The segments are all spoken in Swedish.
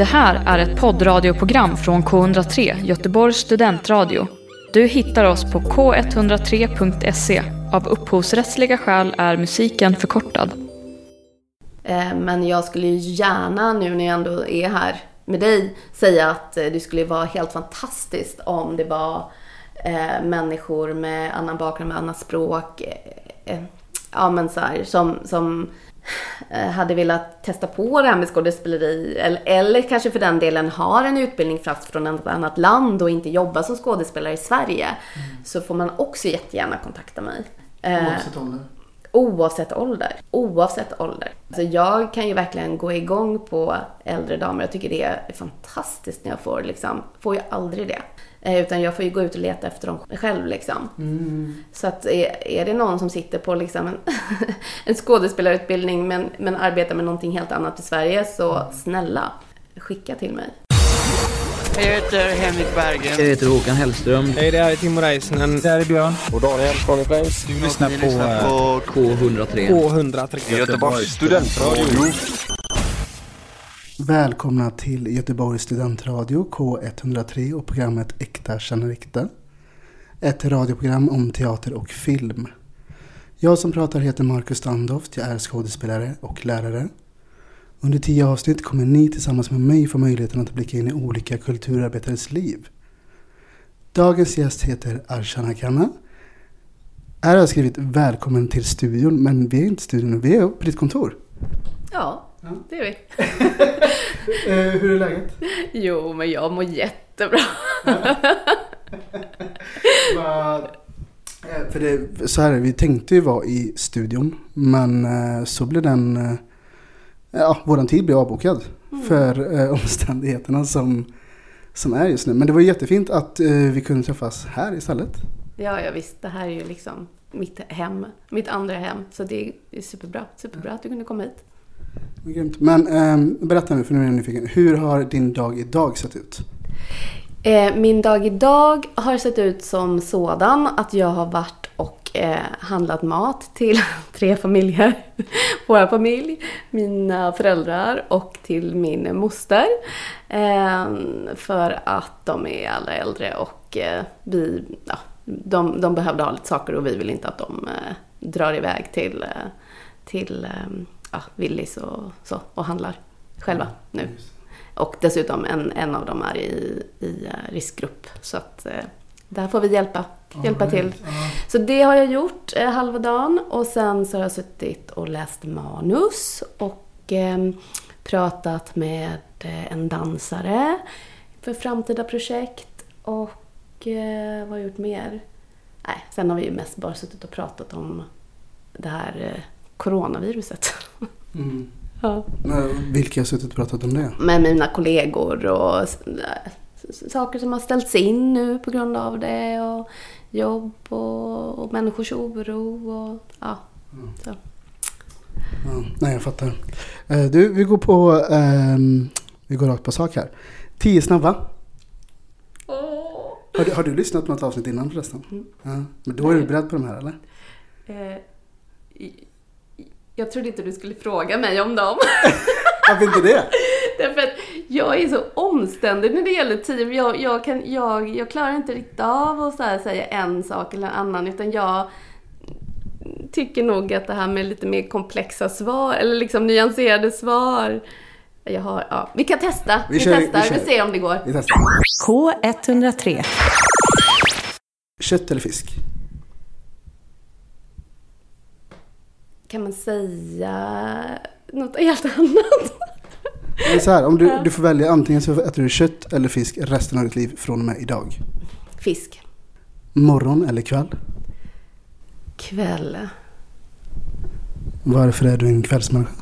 Det här är ett poddradioprogram från K103, Göteborgs studentradio. Du hittar oss på k103.se. Av upphovsrättsliga skäl är musiken förkortad. Eh, men jag skulle ju gärna nu när jag ändå är här med dig säga att eh, det skulle vara helt fantastiskt om det var eh, människor med annan bakgrund, med annat språk. Ja men så här, som, som hade velat testa på det här med skådespeleri. Eller, eller kanske för den delen har en utbildning fast från ett annat land och inte jobbar som skådespelare i Sverige. Så får man också jättegärna kontakta mig. Eh, Oavsett ålder. Oavsett ålder. Oavsett ålder. Alltså jag kan ju verkligen gå igång på äldre damer. Jag tycker det är fantastiskt när jag får liksom, får ju aldrig det. Eh, Utan jag får ju gå ut och leta efter dem själv liksom. Så att är, är det någon som sitter på liksom en, en skådespelarutbildning men, men arbetar med någonting helt annat i Sverige så snälla, skicka till mig. Jag heter Henrik Berggren. Jag heter Håkan Hellström. Hej, det här är Timo Räisänen. Det här är Björn. Och Daniel Conny Du lyssnar på eh, K103. K103. Göteborgs studentradio. Välkomna till Göteborgs studentradio K103 och programmet Äkta känner äkta. Ett radioprogram om teater och film. Jag som pratar heter Marcus Standoft. Jag är skådespelare och lärare. Under tio avsnitt kommer ni tillsammans med mig få möjligheten att blicka in i olika kulturarbetares liv. Dagens gäst heter Arshana Khanna. Här har jag skrivit välkommen till studion, men vi är inte i studion, vi är på ditt kontor. Ja, det är vi. Eh, hur är läget? Jo, men jag mår jättebra. Vad- Eh, För det, så här, vi tänkte ju vara i studion, men eh, så blev den, ja, våran tid blev avbokad för eh, omständigheterna som, som är just nu. Men det var jättefint att eh, vi kunde träffas här istället. Ja, ja visst. Det här är ju liksom mitt hem. Mitt andra hem. Så det är- det är superbra. Superbra att du kunde komma hit. Grymt. Men eh, berätta nu, för nu är jag nyfiken. Hur har din dag idag sett ut? Eh, min dag idag har sett ut som sådan att jag har varit och eh, handlat mat till tre familjer. Vår familj, mina föräldrar och till min moster. Eh, för att de är alla äldre och eh, vi, ja, de, de behövde ha lite saker och vi vill inte att de eh, drar iväg till, eh, till eh, ja, Willys och så och handlar själva nu. Och dessutom en, en av dem är i, i eh, riskgrupp. Så att eh, där får vi hjälpa, hjälpa till. Så det har jag gjort eh, halva dagen. Och sen så har jag suttit och läst manus och eh, pratat med eh, en dansare för framtida projekt. Och eh, vad har jag gjort mer? Nej, sen har vi ju mest bara suttit och pratat om det här eh, coronaviruset. ja Vilka har suttit och pratat om det? med mina kollegor och saker som har ställts in nu på grund av det och jobb och, och människors oro och ja. Så. Ja, nej, jag fattar. Eh, du, vi går på... ehm, vi går rakt på sak här. Tio snabba. Har du, har du lyssnat på något avsnitt innan förresten? Ja. Men då är du beredd på de här eller? Eh, jag trodde inte du skulle fråga mig om dem. Varför inte det? Därför att jag är så omständig när det gäller tid. Jag, jag, kan, jag, jag klarar inte riktigt av att så här säga en sak eller en annan. Utan jag tycker nog att det här med lite mer komplexa svar, eller liksom nyanserade svar. Jag har, ja, vi kan testa. Vi Vi, kör- vi testar. Vi, kör. ser om det går. Vi testar. K103. Kött eller fisk? Kan man säga något helt annat? Så här, om du, du får välja antingen så äter du kött eller fisk resten av ditt liv från och med idag. Fisk. Morgon eller kväll? Kväll. Varför är du en kvällsmänniska?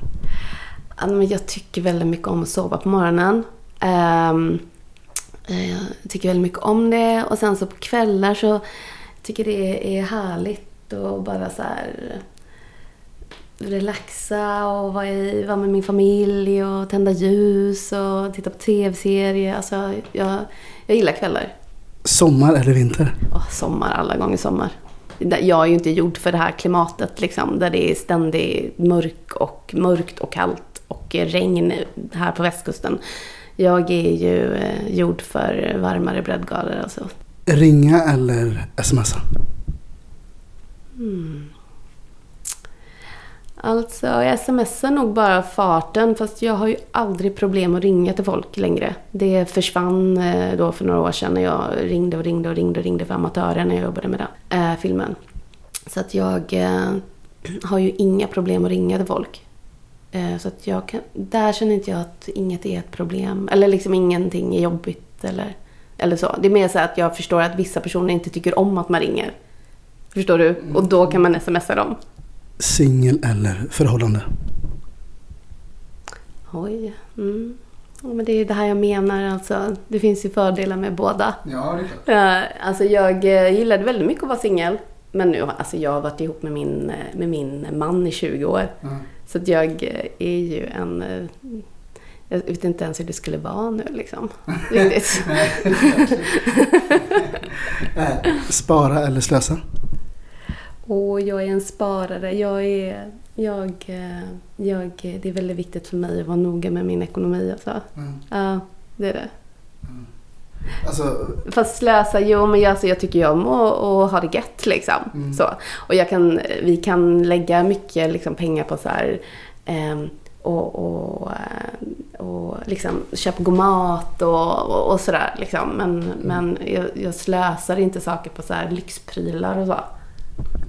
Jag tycker väldigt mycket om att sova på morgonen. Ehm, eh, Jag tycker väldigt mycket om det. Och sen så på kvällar så tycker det är härligt att bara så här relaxa och vara, i, vara med min familj och tända ljus och titta på tv-serier. Alltså, jag, jag gillar kvällar. Sommar eller vinter? Åh, sommar, alla gånger sommar. Jag är ju inte gjord för det här klimatet liksom, där det är ständigt mörk och, mörkt och kallt och regn här på västkusten. Jag är ju eh, gjord för varmare breddgrader alltså. Ringa eller smsa? Mm. Alltså, jag smsar nog bara farten fast jag har ju aldrig problem att ringa till folk längre. Det försvann eh, då för några år sedan när jag ringde och ringde och ringde och ringde för amatörer när jag jobbade med den äh, filmen. Så att jag äh, har ju inga problem att ringa till folk. Äh, så att jag kan, där känner inte jag att inget är ett problem. Eller liksom ingenting är jobbigt eller, eller så. Det är mer så att jag förstår att vissa personer inte tycker om att man ringer. Förstår du? Och då kan man smsa dem. Singel eller förhållande? Oj. Mm. Ja, men det är det här jag menar. Alltså, det finns ju fördelar med båda. Ja, det är alltså jag eh, gillade väldigt mycket att vara singel. Men nu, alltså jag har varit ihop med min, eh, med min man i 20 år. Mm. Så att jag eh, är ju en... Jag vet inte ens hur det skulle vara nu liksom. Riktigt. Spara eller slösa? Och jag är en sparare. Jag är, jag, jag, det är väldigt viktigt för mig att vara noga med min ekonomi. Alltså. Mm. Ja, det är det. Alltså, Fast slösa, jo men jag, alltså, jag tycker ju om att, ha det gött liksom. Mm. Så. Och jag kan, vi kan lägga mycket liksom, pengar på så här ehm, och, och, eh, och liksom köpa god mat och, och, och sådär. Liksom. Men, men jag, jag slösar inte saker på så här lyxprylar och så.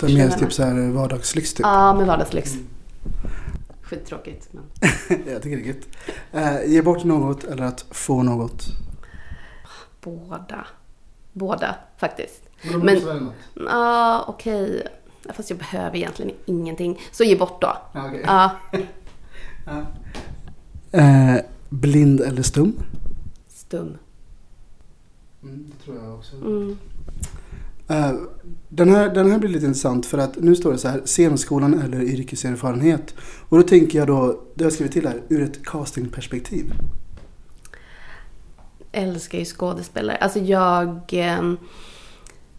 Det är mer typ så här vardagslyx typ. Ja, med vardagslyx. Skittråkigt. Men... Jag tycker det är gött. Eh, ge bort något eller att få något. Båda. Båda faktiskt. Men, Men- Ja, okej. Fast jag behöver egentligen ingenting. Så ge bort då. Ja, okej. Ja, Eh, blind eller stum? stum. Mm, det tror jag också. Mm. Eh, den, här, den här blir lite intressant för att nu står det så här scenskolan eller yrkeserfarenhet. Och då tänker jag då, det har jag skrivit till här, ur ett castingperspektiv. Älskar ju skådespelare. Alltså jag... Eh,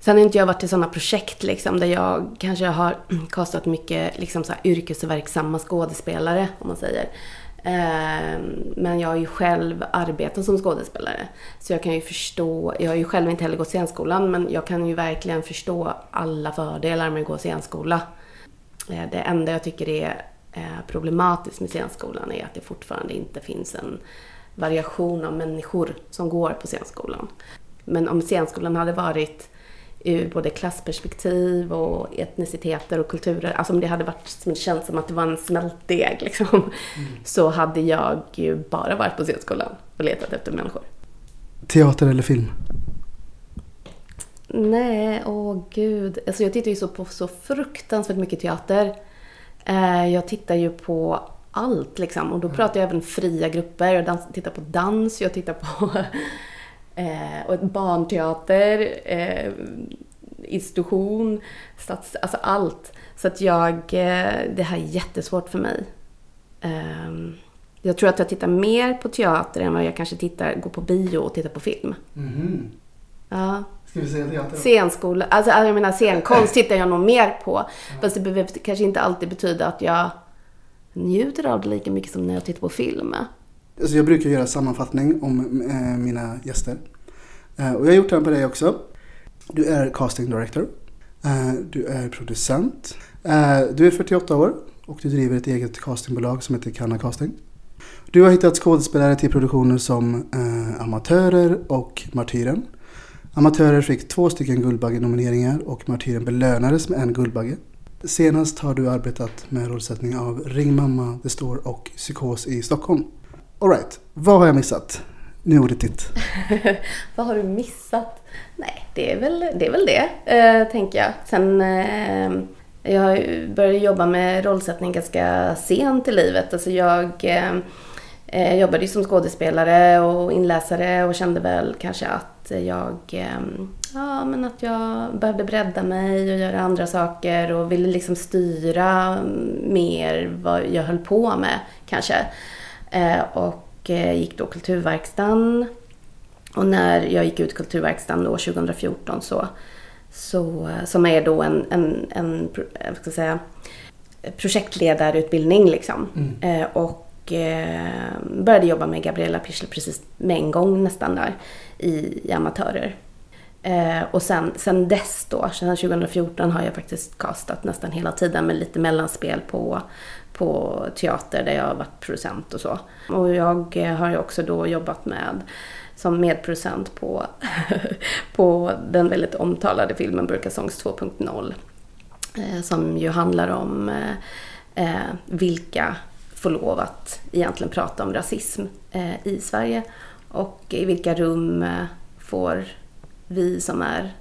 sen har inte jag varit i sådana projekt liksom där jag kanske har castat mycket liksom så här, yrkesverksamma skådespelare om man säger. Ehm, men jag har ju själv arbetat som skådespelare. Så jag kan ju förstå, jag har ju själv inte heller gått scenskolan men jag kan ju verkligen förstå alla fördelar med att gå scenskola. Eh, det enda jag tycker är eh, problematiskt med scenskolan är att det fortfarande inte finns en variation av människor som går på scenskolan. Men om scenskolan hade varit ur både klassperspektiv och etniciteter och kulturer, alltså om det hade varit som det känns som att det var en smältdeg liksom, så hade jag ju bara varit på scenskolan och letat efter människor. Teater eller film? Nej, åh gud. Alltså jag tittar ju så på så fruktansvärt mycket teater. Eh, jag tittar ju på allt liksom. Och då pratar jag även fria grupper. Jag dans, tittar på dans, jag tittar på eh, och barnteater, eh, institution, stats, alltså allt. Så att jag, eh, det här är jättesvårt för mig. Eh, jag tror att jag tittar mer på teater än vad jag kanske tittar, går på bio och tittar på film. Ja. Ska vi säga teater? Scenskola, alltså jag menar scenkonst tittar jag nog mer på. Fast det behöver kanske inte alltid betyda att jag njuter av det lika mycket som när jag tittar på film. Alltså jag brukar göra sammanfattning om eh, mina gäster. Eh, och jag har gjort den på dig också. Du är casting director. Eh, du är producent. Eh, du är 48 år och du driver ett eget castingbolag som heter Kanna Casting. Du har hittat skådespelare till produktioner som Amatörer och Martyren. Amatörer fick två stycken Guldbagge-nomineringar och Martyren belönades med en Guldbagge. Senast har du arbetat med rollsättning av Ring mamma, Det står och Psykos i Stockholm. Alright, vad har jag missat? Nu är ordet ditt. Vad har du missat? Nej, det är väl det, är väl det eh, tänker jag. Sen, eh, jag började jobba med rollsättning ganska sent i livet. Alltså jag eh, eh, jobbade ju som skådespelare och inläsare och kände väl kanske att jag, eh, ja, men att jag behövde bredda mig och göra andra saker och ville liksom styra mer vad jag höll på med kanske. Eh, och eh, gick då Kulturverkstan och när jag gick ut Kulturverkstan då 2014 så, så som är då en, en, en eh, vad ska jag säga, projektledarutbildning liksom. Eh, och eh, började jobba med Gabriella Pichler precis med en gång nästan där i, i Amatörer. Eh, och sen, sen dess då, sedan 2014 har jag faktiskt castat nästan hela tiden med lite mellanspel på, på teater där jag har varit producent och så. Och jag eh, har ju också då jobbat med som medproducent på, på den väldigt omtalade filmen Burka Songs 2.0. Som ju handlar om eh, eh, vilka får lov att egentligen prata om rasism eh, i Sverige och i vilka rum eh, får vi som är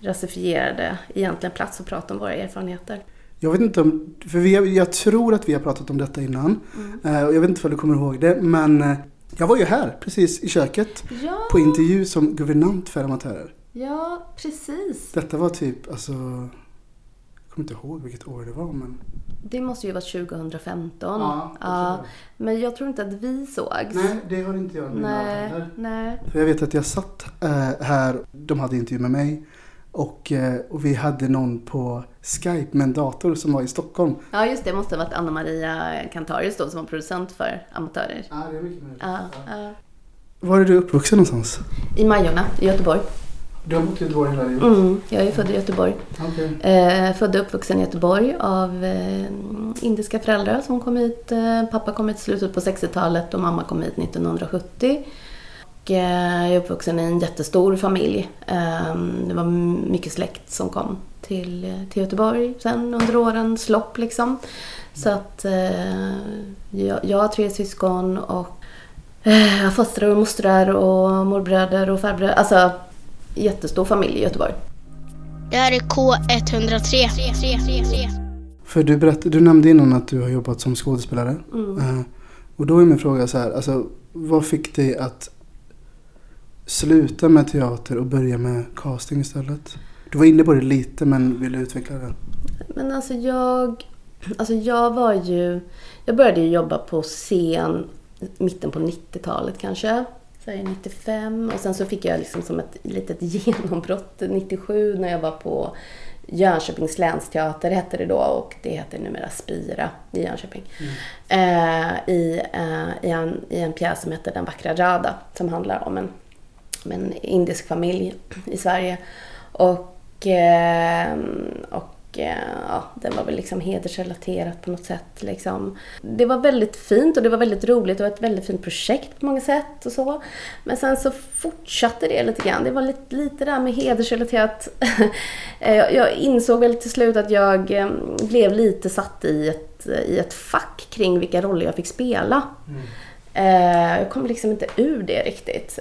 rasifierade egentligen plats att prata om våra erfarenheter. Jag vet inte om, för vi, jag tror att vi har pratat om detta innan. Mm. och jag vet inte om du kommer ihåg det, men jag var ju här precis i köket ja. på intervju som guvernant för amatörer. Ja, precis. Detta var typ, alltså, jag kommer inte ihåg vilket år det var men. Det måste ju vara 2015. Ja, ja. Men jag tror inte att vi sågs. Nej, det har inte jag Nej, nej. För jag vet att jag satt äh, här, de hade intervju med mig. Och, äh, och vi hade någon på Skype med en dator som var i Stockholm. Ja, just det. Det måste ha varit Anna Maria Kantarius då som var producent för Amatörer. Ja, det är mycket möjligt. Ja, ja. Var är du uppvuxen någonstans? I Majorna i Göteborg. Du har bott i Göteborg hela livet? Mm, jag är född i Göteborg. Okay. Eh, född och uppvuxen i Göteborg av eh, indiska föräldrar som kom hit. Eh, pappa kom hit i slutet på 60-talet och mamma kom hit 1970. Och, eh, jag är uppvuxen i en jättestor familj. Eh, det var mycket släkt som kom till, eh, till Göteborg sen under årens lopp. Liksom. Så att jag, jag har tre syskon och jag har fastrar och mostrar och morbröder och farbröder. Alltså jättestor familj i Göteborg. Det här är K103. För du, berättade, du nämnde innan att du har jobbat som skådespelare. Mm. Och då är min fråga så här, alltså, vad fick dig att sluta med teater och börja med casting istället? Du var inne på det lite men vill du utveckla det? Men alltså jag, alltså jag var ju, jag började ju jobba på scen mitten på 90-talet kanske. Så 95 och sen så fick jag liksom som ett litet genombrott 97 när jag var på Jönköpings länsteater hette det då och det heter numera Spira i Jönköping. Mm. Eh, i, eh, i, en, I en pjäs som heter Den vackra Rada som handlar om en, om en indisk familj i Sverige. Och, eh, och Eh, ja, den var väl liksom hedersrelaterat på något sätt. Liksom. Det var väldigt fint och det var väldigt roligt och ett väldigt fint projekt på många sätt och så. Men sen så fortsatte det lite grann. Det var lite, lite där med hedersrelaterat. Eh, jag insåg väl till slut att jag eh, blev lite satt i ett, i ett fack kring vilka roller jag fick spela. Mm. Jag kom liksom inte ur det riktigt.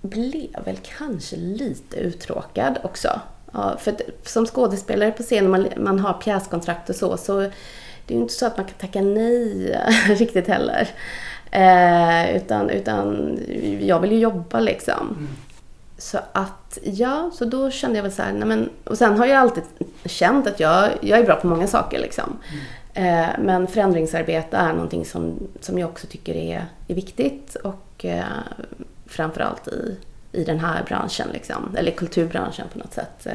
Blev väl kanske lite uttråkad också. Ja, för som skådespelare på scen, man, man har pjäskontrakt och så, så det är ju inte så att man kan tacka nej riktigt heller. Eh, utan, utan jag vill ju jobba liksom. Mm. Så att, ja, så då kände jag väl så här, nej men, och sen har jag alltid känt att jag, jag är bra på många saker liksom. Mm. Eh, men förändringsarbete är någonting som, som jag också tycker är, är viktigt och eh, framförallt i i den här branschen, liksom, eller kulturbranschen på något sätt. Eh,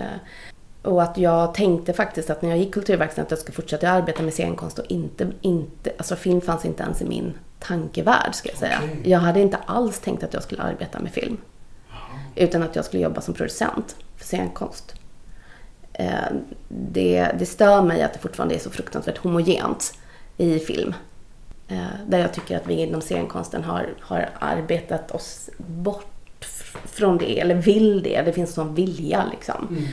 och att jag tänkte faktiskt att när jag gick kulturverksamhet att jag skulle fortsätta arbeta med scenkonst och inte, inte, alltså film fanns inte ens i min tankevärld ska jag säga. Okay. Jag hade inte alls tänkt att jag skulle arbeta med film. Utan att jag skulle jobba som producent för scenkonst. Eh, det, det stör mig att det fortfarande är så fruktansvärt homogent i film. Eh, där jag tycker att vi inom scenkonsten har, har arbetat oss bort från det, eller vill det. Det finns sån vilja liksom. Mm.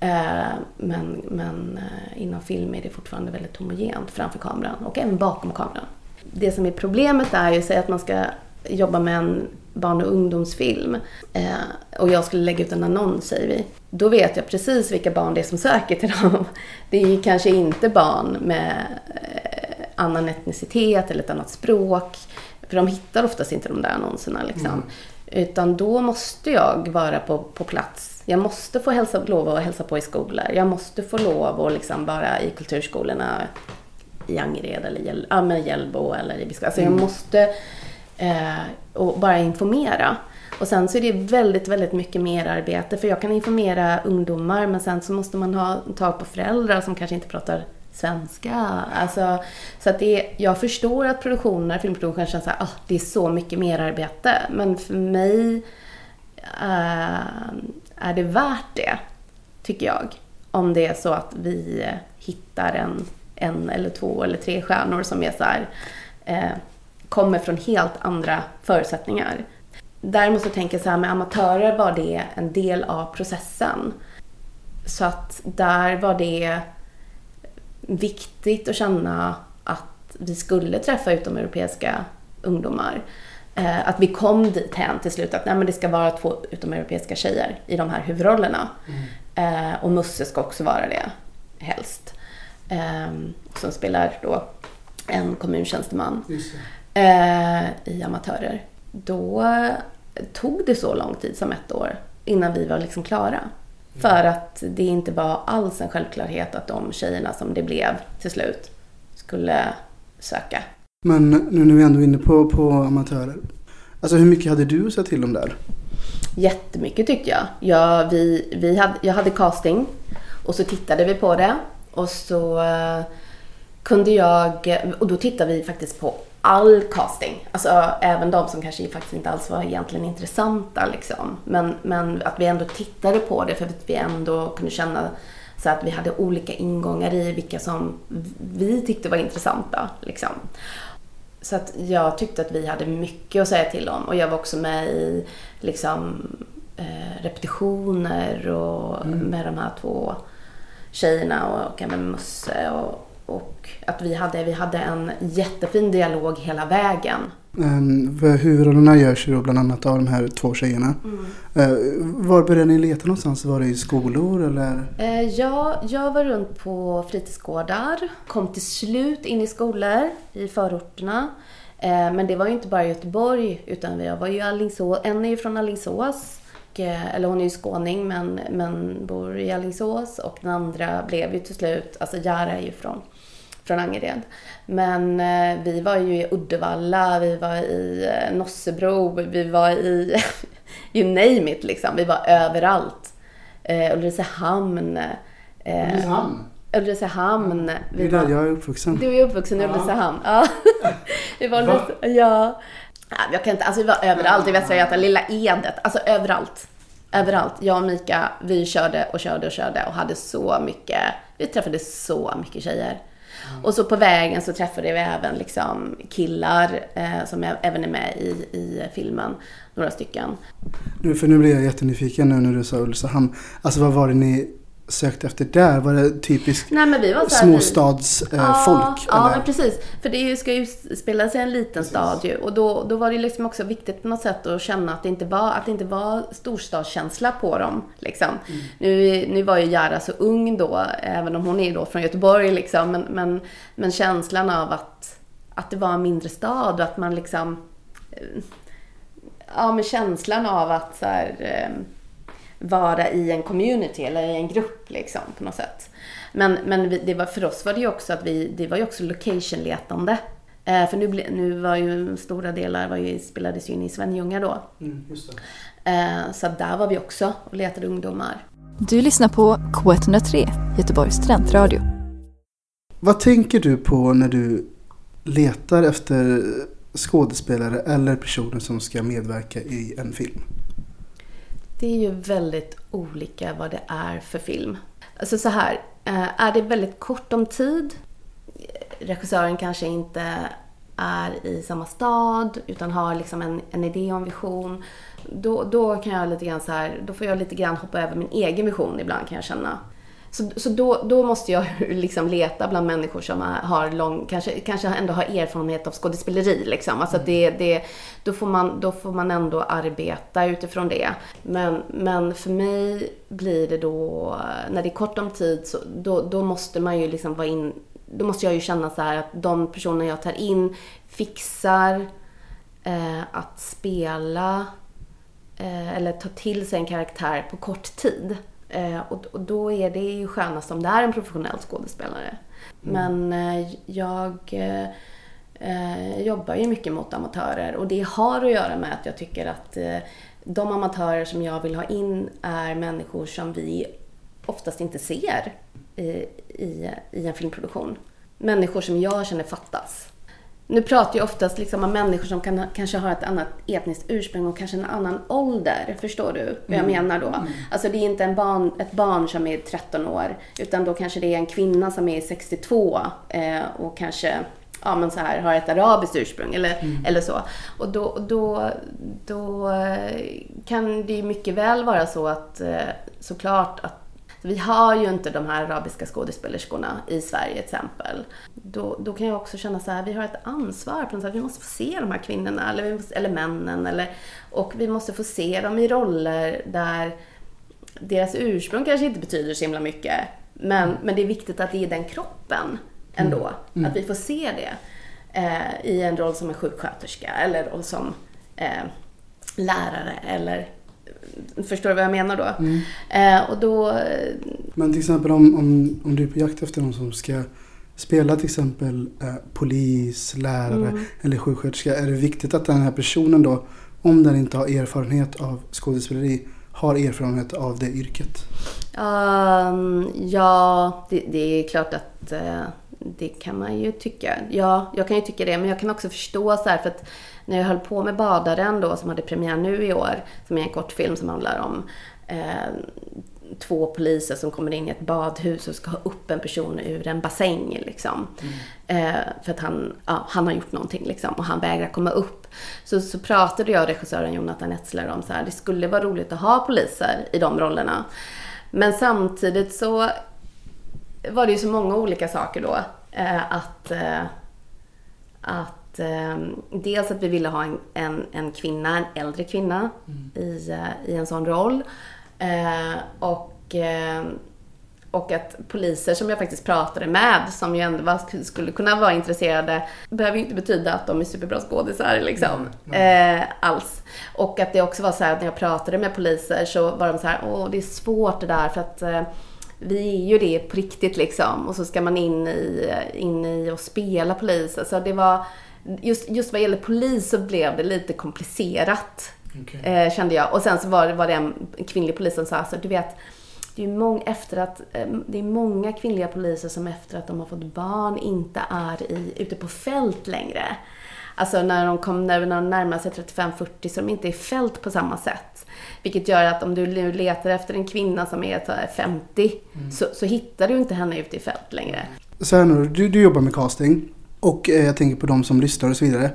Eh, men, men eh, inom film är det fortfarande väldigt homogent framför kameran och även bakom kameran. Det som är problemet är ju, säg att man ska jobba med en barn och ungdomsfilm och jag skulle lägga ut en annons, säger vi. Då vet jag precis vilka barn det är som söker till dem. Det är ju kanske inte barn med annan etnicitet eller ett annat språk. För de hittar oftast inte de där annonserna. Liksom. Mm. Utan då måste jag vara på, på plats. Jag måste få hälsa, lov att hälsa på i skolor. Jag måste få lov att liksom vara i kulturskolorna i Angered eller Hjäl, ja, Hjällbo eller i Biskop. Alltså jag mm. måste eh, och bara informera. Och sen så är det väldigt, väldigt mycket mer arbete för jag kan informera ungdomar men sen så måste man ha tag på föräldrar som kanske inte pratar svenska. Alltså, så att det, jag förstår att produktioner, filmproduktioner känns såhär, oh, ah, det är så mycket mer arbete. Men för mig uh, är det värt det, tycker jag. Om det är så att vi hittar en, en eller två eller tre stjärnor som är så här, uh, kommer från helt andra förutsättningar. Däremot så tänker jag så här, med amatörer var det en del av processen. Så att där var det viktigt att känna att vi skulle träffa utomeuropeiska ungdomar. Eh, att vi kom dit hän till slut att nej, men det ska vara två utomeuropeiska tjejer i de här huvudrollerna. Mm. Eh, och Musse ska också vara det, helst. Eh, som spelar då en kommuntjänsteman i Amatörer. Då tog det så lång tid som ett år innan vi var liksom klara. För att det inte var alls en självklarhet att de tjejerna som det blev till slut skulle söka. Men nu när vi ändå är inne på, på amatörer. Alltså hur mycket hade du sett till dem där? Jättemycket tyckte jag. jag vi, vi hade, jag hade casting och så tittade vi på det och så uh, kunde jag, och då tittade vi faktiskt på all casting. Alltså även de som kanske faktiskt inte alls var egentligen intressanta liksom. Men, men att vi ändå tittade på det för att vi ändå kunde känna så att vi hade olika ingångar i vilka som vi tyckte var intressanta liksom. Så att jag tyckte att vi hade mycket att säga till om och jag var också med i liksom eh, repetitioner och mm. med de här två tjejerna och även Musse och och att vi hade, vi hade en jättefin dialog hela vägen. Um, huvudrollerna görs ju då bland annat av de här två tjejerna. Mm. Uh, var började ni leta någonstans? Var det i skolor eller? Uh, ja, jag var runt på fritidsgårdar. Kom till slut in i skolor i förorterna. Men det var ju inte bara i Göteborg utan jag var ju i Alingsås. En är ju från Alingsås. Eller hon är ju skåning men, men bor i Alingsås. Och den andra blev ju till slut, alltså Jara är ju från från Angered. Men eh, vi var ju i Uddevalla, vi var i eh, Nossebro, vi var i you name it liksom. Vi var överallt. Eh, Ulricehamn. Eh, Ulricehamn? Ulricehamn. Det är där jag är uppvuxen. Du är uppvuxen i ja. Ulricehamn. Ja. vi var Va? ja. Jag kan inte, alltså vi var överallt i Västra Götaland, Lilla Edet, alltså överallt. Överallt. Jag och Mika, vi körde och körde och körde och hade så mycket, vi träffade så mycket tjejer. Mm. Och så på vägen så träffade vi även liksom killar eh, som även är med i, i filmen. Några stycken. Nu, för nu blir jag jättenyfiken nu när du sa Ulricehamn. Alltså vad var det ni sökte efter där? Var det typiskt småstadsfolk? Ja, ja men precis. För det ska ju spela sig en liten precis. stad ju. Och då, då var det liksom också viktigt på något sätt att känna att det inte var, att det inte var storstadskänsla på dem. Liksom. Mm. Nu, nu var ju Jara så ung då, även om hon är då från Göteborg. Liksom, men, men, men känslan av att, att det var en mindre stad och att man liksom... Eh, ja, men känslan av att så här, eh, vara i en community eller i en grupp liksom på något sätt. Men, men det var, för oss var det ju också att vi, det var ju också location-letande. Eh, för nu, nu var ju stora delar var ju, spelades ju in i Svenljunga då. Mm, eh, så där var vi också och letade ungdomar. Du lyssnar på K103, Göteborgs studentradio. Vad tänker du på när du letar efter skådespelare eller personer som ska medverka i en film? Det är ju väldigt olika vad det är för film. Alltså så här, eh, är det väldigt kort om tid, regissören kanske inte är i samma stad utan har liksom en, en idé och en vision. Då, då kan jag lite grann så här, då får jag lite grann hoppa över min egen vision ibland kan jag känna. Så, så då, då måste jag liksom leta bland människor som har lång, kanske, kanske ändå har erfarenhet av skådespeleri. Liksom. Alltså det, det, då, får man, då får man ändå arbeta utifrån det. Men, men för mig blir det då, när det är kort om tid, så, då, då måste man ju liksom vara in, då måste jag ju känna så att de personer jag tar in fixar eh, att spela eh, eller ta till sig en karaktär på kort tid. Eh, och, och, då är det ju skönast om det är en professionell skådespelare. Mm. Men eh, jag eh, jobbar ju mycket mot amatörer och det har att göra med att jag tycker att eh, de amatörer som jag vill ha in är människor som vi oftast inte ser i, i, i en filmproduktion. Människor som jag känner fattas. Nu pratar jag oftast liksom om människor som kan, kanske har ett annat etniskt ursprung och kanske en annan ålder. Förstår du vad jag Mm. menar då? Alltså det är inte en barn, ett barn som är 13 år utan då kanske det är en kvinna som är 62 eh, och kanske ja, men så här, har ett arabiskt ursprung eller, eller så. Och då, då, då eh, kan det ju mycket väl vara så att eh, såklart att vi har ju inte de här arabiska skådespelerskorna i Sverige till exempel. Då, då kan jag också känna så här, vi har ett ansvar på något sätt. Vi måste få se de här kvinnorna eller, vi måste, eller männen. Eller, och vi måste få se dem i roller där deras ursprung kanske inte betyder så himla mycket. Men, men det är viktigt att det är den kroppen ändå. Att vi får se det eh, i en roll som en sjuksköterska eller roll som eh, lärare eller Förstår du vad jag menar då? Eh, och då... Men till exempel om, om, om du är på jakt efter någon som ska spela till exempel eh, polis, lärare Mm. eller sjuksköterska. Är det viktigt att den här personen då, om den inte har erfarenhet av skådespeleri, har erfarenhet av det yrket? Ehm, ja, det, det är klart att eh, det kan man ju tycka. Ja, jag kan ju tycka det. Men jag kan också förstå så här för att när jag höll på med Badaren då som hade premiär nu i år, som är en kortfilm som handlar om eh, två poliser som kommer in i ett badhus och ska ha upp en person ur en bassäng liksom. Eh, för att han, ja, han har gjort någonting liksom och han vägrar komma upp. Så, så pratade jag och regissören Jonathan Etzler om så här, det skulle vara roligt att ha poliser i de rollerna. Men samtidigt så var det ju så många olika saker då. Eh, att eh, att eh, dels att vi ville ha en, en, en kvinna, en äldre kvinna i, eh, i en sån roll. Eh, och, eh, och att poliser som jag faktiskt pratade med, som ju ändå var, skulle kunna vara intresserade, behöver ju inte betyda att de är superbra skådisar liksom. Eh, alls. Och att det också var så här att när jag pratade med poliser så var de så här, åh det är svårt det där för att eh, vi är ju det på riktigt liksom. Och så ska man in i, in i och spela polis. Alltså det var, just, just vad gäller polis så blev det lite komplicerat. Eh, kände jag. Och sen så var det, var det en kvinnlig polis som sa, alltså, du vet, det är, mång, efter att, eh, det är många kvinnliga poliser som efter att de har fått barn inte är i, ute på fält längre. Alltså när de, kom, när de närmar sig 35-40 så är de inte i fält på samma sätt. Vilket gör att om du nu letar efter en kvinna som är så här 50 så, så hittar du inte henne ute i fält längre. Så här nu, du, du jobbar med casting och eh, jag tänker på de som lyssnar och så vidare.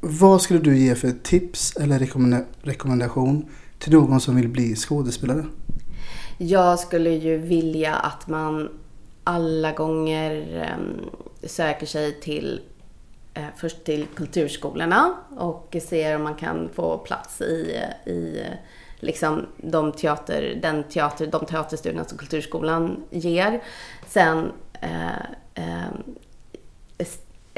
Vad skulle du ge för tips eller rekommenda- rekommendation till någon som vill bli skådespelare? Jag skulle ju vilja att man alla gånger ehm, söker sig till eh, först till kulturskolorna och ser om man kan få plats i, i liksom de, teater, den teater, de teaterstudierna som Kulturskolan ger. Sen eh, eh,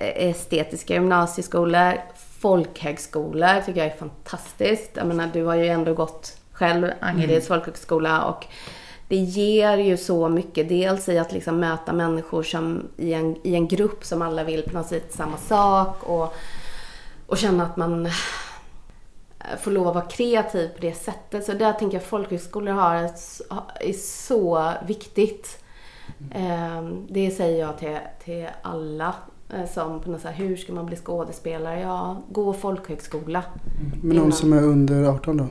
estetiska gymnasieskolor, folkhögskolor tycker jag är fantastiskt. Jag menar, du har ju ändå gått själv Angereds folkhögskola och det ger ju så mycket. Dels i att liksom möta människor som i en, i en grupp som alla vill på något sätt samma sak och, och känna att man eh, får lov att vara kreativ på det sättet. Så där tänker jag folkhögskolor har ett, är så viktigt. Ehm, Det säger jag till, till alla eh, som på något så här, hur ska man bli skådespelare? Ja, gå folkhögskola. Med någon Innan. som är under 18 då?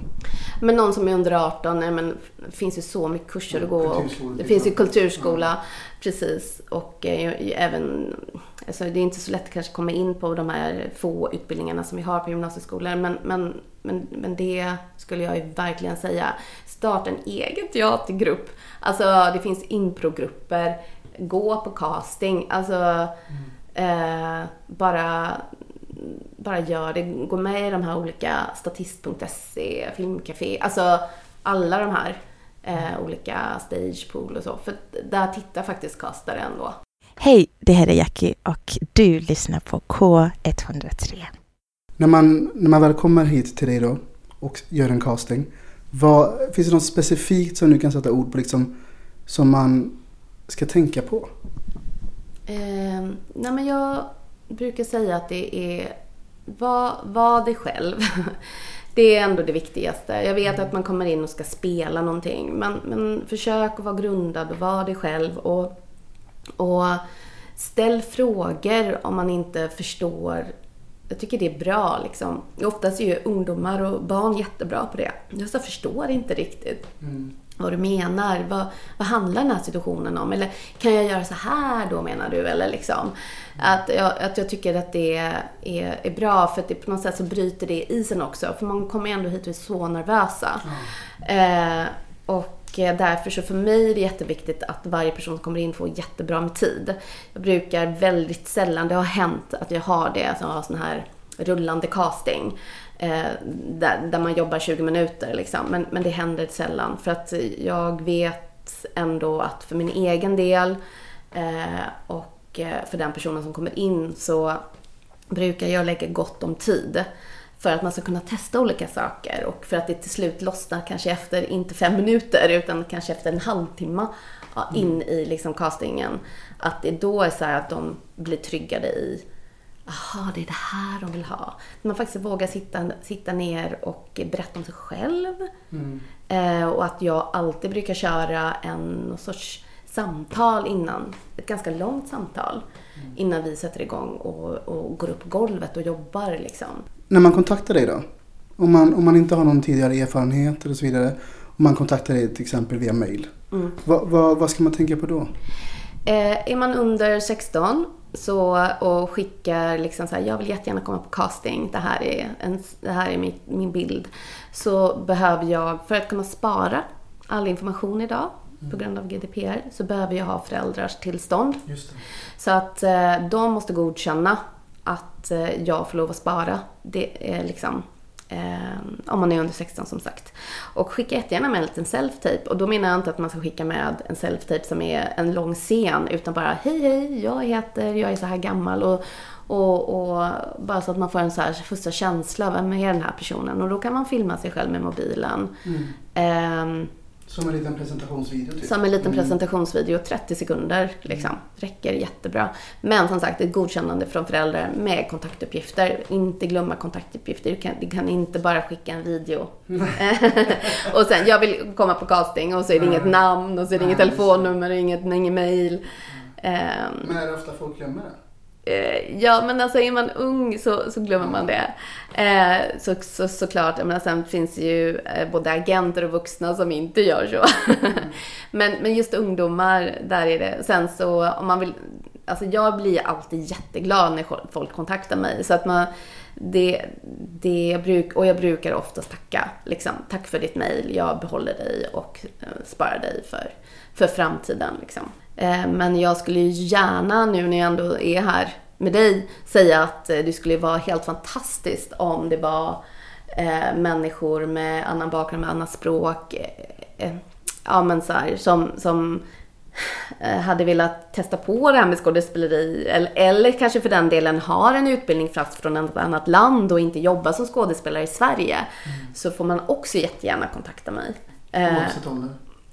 Men någon som är under 18, nej, men det finns ju så mycket kurser att gå. Och det finns ju exempel. kulturskola, precis. Och eh, även, alltså det är inte så lätt att kanske komma in på de här få utbildningarna som vi har på gymnasieskolor. Men, men, men, men det skulle jag ju verkligen säga. Starta en egen teatergrupp. Alltså det finns improgrupper. Gå på casting. Alltså eh, bara bara gör det. Gå med i de här olika statist.se, filmcafé, alltså alla de här eh, olika stagepool och så. För där tittar faktiskt castare ändå. Hej, det här är Jackie och du lyssnar på K103. När man, när man väl kommer hit till dig då och gör en casting. Vad, finns det något specifikt som du kan sätta ord på liksom, som man ska tänka på? Eh, nej men jag brukar säga att det är var, var dig själv. Det är ändå det viktigaste. Jag vet att man kommer in och ska spela någonting. Men, men försök att vara grundad och vara dig själv. Och Och ställ frågor om man inte förstår. Jag tycker det är bra liksom. Oftast är ju ungdomar och barn jättebra på det. Jag jag förstår inte riktigt mm vad du menar. Vad, vad handlar den här situationen om? Eller kan jag göra så här då menar du? Eller liksom. Att jag, att jag tycker att det är, är bra för att det på något sätt så bryter det isen också. För man kommer ändå hit och är så nervösa. Eh, och därför så för mig är det jätteviktigt att varje person som kommer in får jättebra med tid. Jag brukar väldigt sällan, det har hänt att jag har det, alltså jag har sån här rullande casting. Eh, där, där man jobbar 20 minuter liksom. Men, men det händer sällan. För att jag vet ändå att för min egen del eh, och eh, för den personen som kommer in så brukar jag lägga gott om tid. För att man ska kunna testa olika saker och för att det till slut lossnar kanske efter, inte fem minuter, utan kanske efter en halvtimme in i liksom castingen. Att det då är så här att de blir tryggade i Jaha, det är det här de vill ha. Man faktiskt vågar sitta, sitta ner och berätta om sig själv. Mm. Eh, och att jag alltid brukar köra en någon sorts samtal innan. Ett ganska långt samtal. Innan vi sätter igång och, och går upp på golvet och jobbar liksom. När man kontaktar dig då? Om man, om man inte har någon tidigare erfarenhet eller så vidare. Om man kontaktar dig till exempel via mail. Mm. Vad, vad, vad ska man tänka på då? Eh, är man under 16 så, och skickar liksom så här, jag vill jättegärna komma på casting, det här är, en, det här är min, min bild. Så behöver jag, för att kunna spara all information idag på grund av GDPR, så behöver jag ha föräldrars tillstånd. Så att eh, de måste godkänna att eh, jag får lov att spara. Det är liksom om man är under 16 som sagt. Och skicka jättegärna med en liten self-tape. Och då menar jag inte att man ska skicka med en self-tape som är en lång scen. Utan bara hej hej, jag heter, jag är så här gammal. Och, och, och bara så att man får en så här första känsla vem är den här personen. Och då kan man filma sig själv med mobilen. Ehm, Som en liten presentationsvideo typ. som en liten presentationsvideo, 30 sekunder liksom. Räcker jättebra. Men som sagt, ett godkännande från föräldrar med kontaktuppgifter. Inte glömma kontaktuppgifter. Du kan, du kan inte bara skicka en video. och sen, jag vill komma på casting och så är det inget namn och så är det inget Nej, telefonnummer och inget, inget mail. Ehm, Men är det ofta folk glömmer det? Eh, Ja, men alltså är man ung så, så glömmer man det. Eh, så, så, såklart, jag menar, sen finns det ju eh, både agenter och vuxna som inte gör så. men, men just ungdomar, där är det. Sen så om man vill, alltså jag blir alltid jätteglad när folk kontaktar mig. Så att man, det, det jag bruk, och jag brukar oftast tacka. Liksom, tack för ditt mejl, jag behåller dig och eh, sparar dig för, för framtiden. Liksom. Eh, men jag skulle ju gärna nu när jag ändå är här med dig säga att eh, det skulle vara helt fantastiskt om det var eh, människor med annan bakgrund, med annat språk. Eh, eh, ja men så här, som, som hade velat testa på det här med skådespeleri eller, eller kanske för den delen har en utbildning fast från ett annat land och inte jobbar som skådespelare i Sverige. Så får man också jättegärna kontakta mig. Oavsett ålder.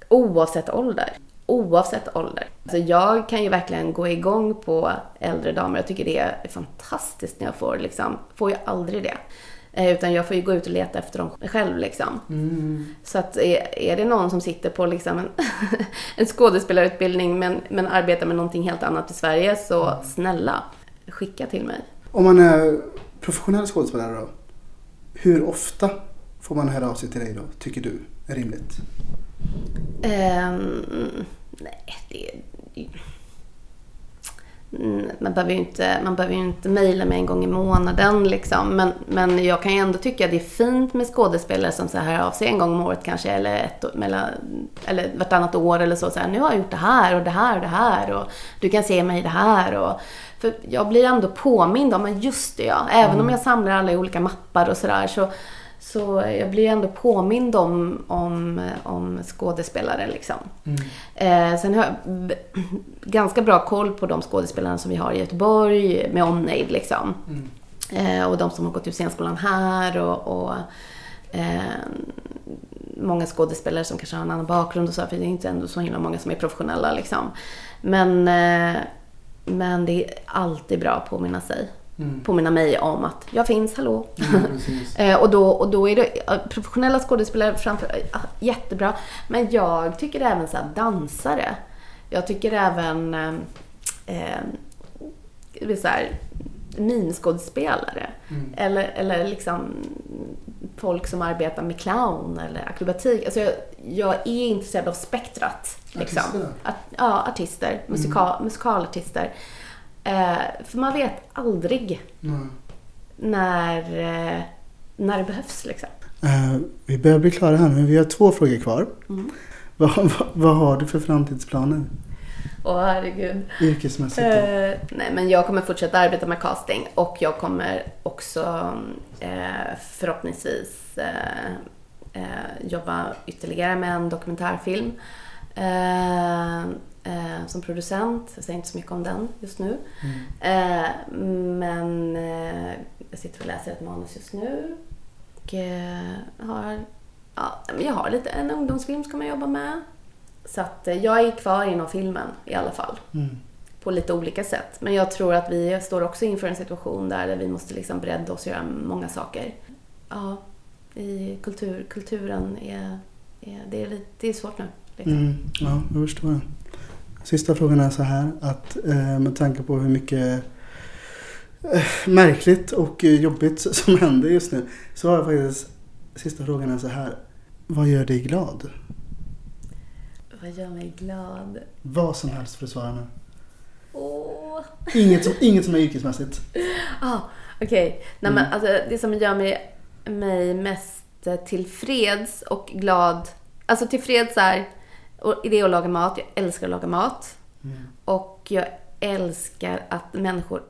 Oavsett ålder. Oavsett ålder. Alltså jag kan ju verkligen gå igång på äldre damer. Jag tycker det är fantastiskt när jag får liksom, får ju aldrig det. Eh, Utan jag får ju gå ut och leta efter dem själv liksom. Så att är, är det någon som sitter på liksom en, en skådespelarutbildning men, men arbetar med någonting helt annat i Sverige så snälla, skicka till mig. Om man är professionell skådespelare då? Hur ofta får man höra av sig till dig då, tycker du är rimligt? Ehm, nej, det... Mm, Man behöver ju inte, man behöver inte mejla mig en gång i månaden liksom. Men, men jag kan ju ändå tycka att det är fint med skådespelare som så här av sig en gång om året kanske. Eller, ett, mellan, eller vartannat år eller så. så här, nu har jag gjort det här och det här och det här. Och du kan se mig i det här. Och, för jag blir ändå påmind om, men just det ja. Även om jag samlar alla i olika mappar och sådär. Så, så jag blir ändå påmind om, om, om skådespelare liksom. Eh, sen har jag ganska bra koll på de skådespelarna som vi har i Göteborg med Omnejd liksom. Eh, och de som har gått ut scenskolan här och, och eh, många skådespelare som kanske har en annan bakgrund och så, för det är inte ändå så himla många som är professionella liksom. Men, eh, men det är alltid bra att påminna sig. Påminna mig om att jag finns, hallå. Eh, och, då, och då är det ja, professionella skådespelare framför, ja, jättebra. Men jag tycker även så här dansare. Jag tycker även eh, eh, så här, mimskådespelare. Mm. Eller, eller liksom folk som arbetar med clown eller akrobatik. Alltså jag, jag är intresserad av spektrat. Liksom. Artisterna? Art, ja, artister. Musika, musikalartister. Eh, för man vet aldrig Mm. när, eh, när det behövs. Liksom. Eh, vi börjar bli klara här nu. Vi har två frågor kvar. Mm. Vad, vad, vad har du för framtidsplaner? Åh herregud. Yrkesmässigt då? Eh, nej, men jag kommer fortsätta arbeta med casting och jag kommer också eh, förhoppningsvis eh, jobba ytterligare med en dokumentärfilm eh, som producent. Jag säger inte så mycket om den just nu. Eh, men eh, jag sitter och läser ett manus just nu. Och eh, har, ja, jag har lite, en ungdomsfilm som jag jobba med. Så att eh, jag är kvar inom filmen i alla fall Mm. på lite olika sätt. Men jag tror att vi står också inför en situation där vi måste liksom bredda oss och göra många saker. Ja, i kultur, kulturen är, är, det, är lite, det är svårt nu. Liksom. Mm, ja, jag förstår det. Sista frågan är så här att eh, med tanke på hur mycket eh, märkligt och jobbigt som händer just nu så har jag faktiskt sista frågan är så här. Vad gör dig glad? Vad gör mig glad? Vad som helst för att svara nu. Åh! Inget som, inget som är yrkesmässigt. Ah, Okej. Nej, men Mm. alltså, det som gör mig, mig mest tillfreds och glad. Alltså tillfreds är, och det är att laga mat. Jag älskar att laga mat. Mm. Och jag älskar att människor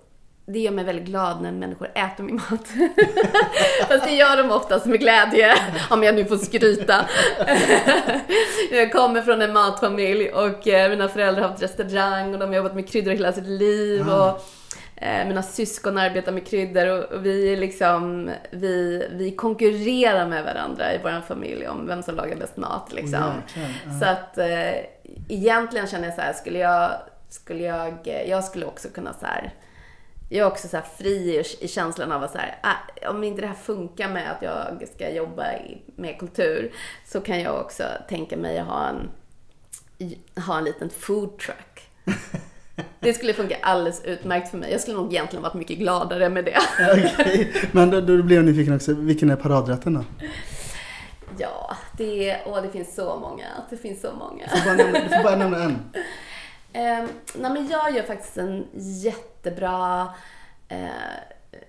det gör mig väldigt glad när människor äter min mat. Fast det gör de oftast med glädje, om jag nu får skryta. jag kommer från en matfamilj och eh, mina föräldrar har haft restaurang och de har jobbat med kryddor hela sitt liv. Ah. Och mina syskon arbetar med kryddor och, vi, liksom, vi, vi konkurrerar med varandra i vår familj om vem som lagar bäst mat. Liksom. Jäklar. Ja. Så att eh, egentligen känner jag så här, skulle jag, skulle jag, eh, jag skulle också kunna så här, jag är också så här fri i, känslan av att så här, ah, om inte det här funkar med att jag ska jobba med kultur så kan jag också tänka mig att ha en, ha en liten food truck. Det skulle funka alldeles utmärkt för mig. Jag skulle nog egentligen varit mycket gladare med det. Okej, men då, då blir jag nyfiken också. Vilken är paradrätten då? Ja, det, åh, det finns så många. Det finns så många. Du får bara nämna, du får bara nämna en. Um, nej men jag gör faktiskt en jättebra eh,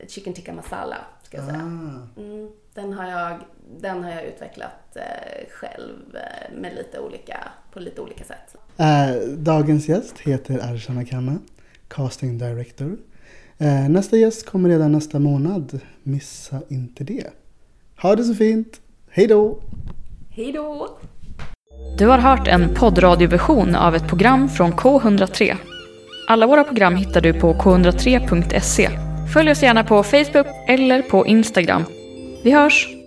chicken tikka masala, ska jag säga. Ah. Mm, den, har jag, den har jag utvecklat eh, själv eh, med lite olika, på lite olika sätt. Eh, dagens gäst heter Arshana Khanna, casting director. Eh, nästa gäst kommer redan nästa månad. Missa inte det. Ha det så fint. Hej då! Hej då! Du har hört en poddradioversion av ett program från K103. Alla våra program hittar du på k103.se. Följ oss gärna på Facebook eller på Instagram. Vi hörs!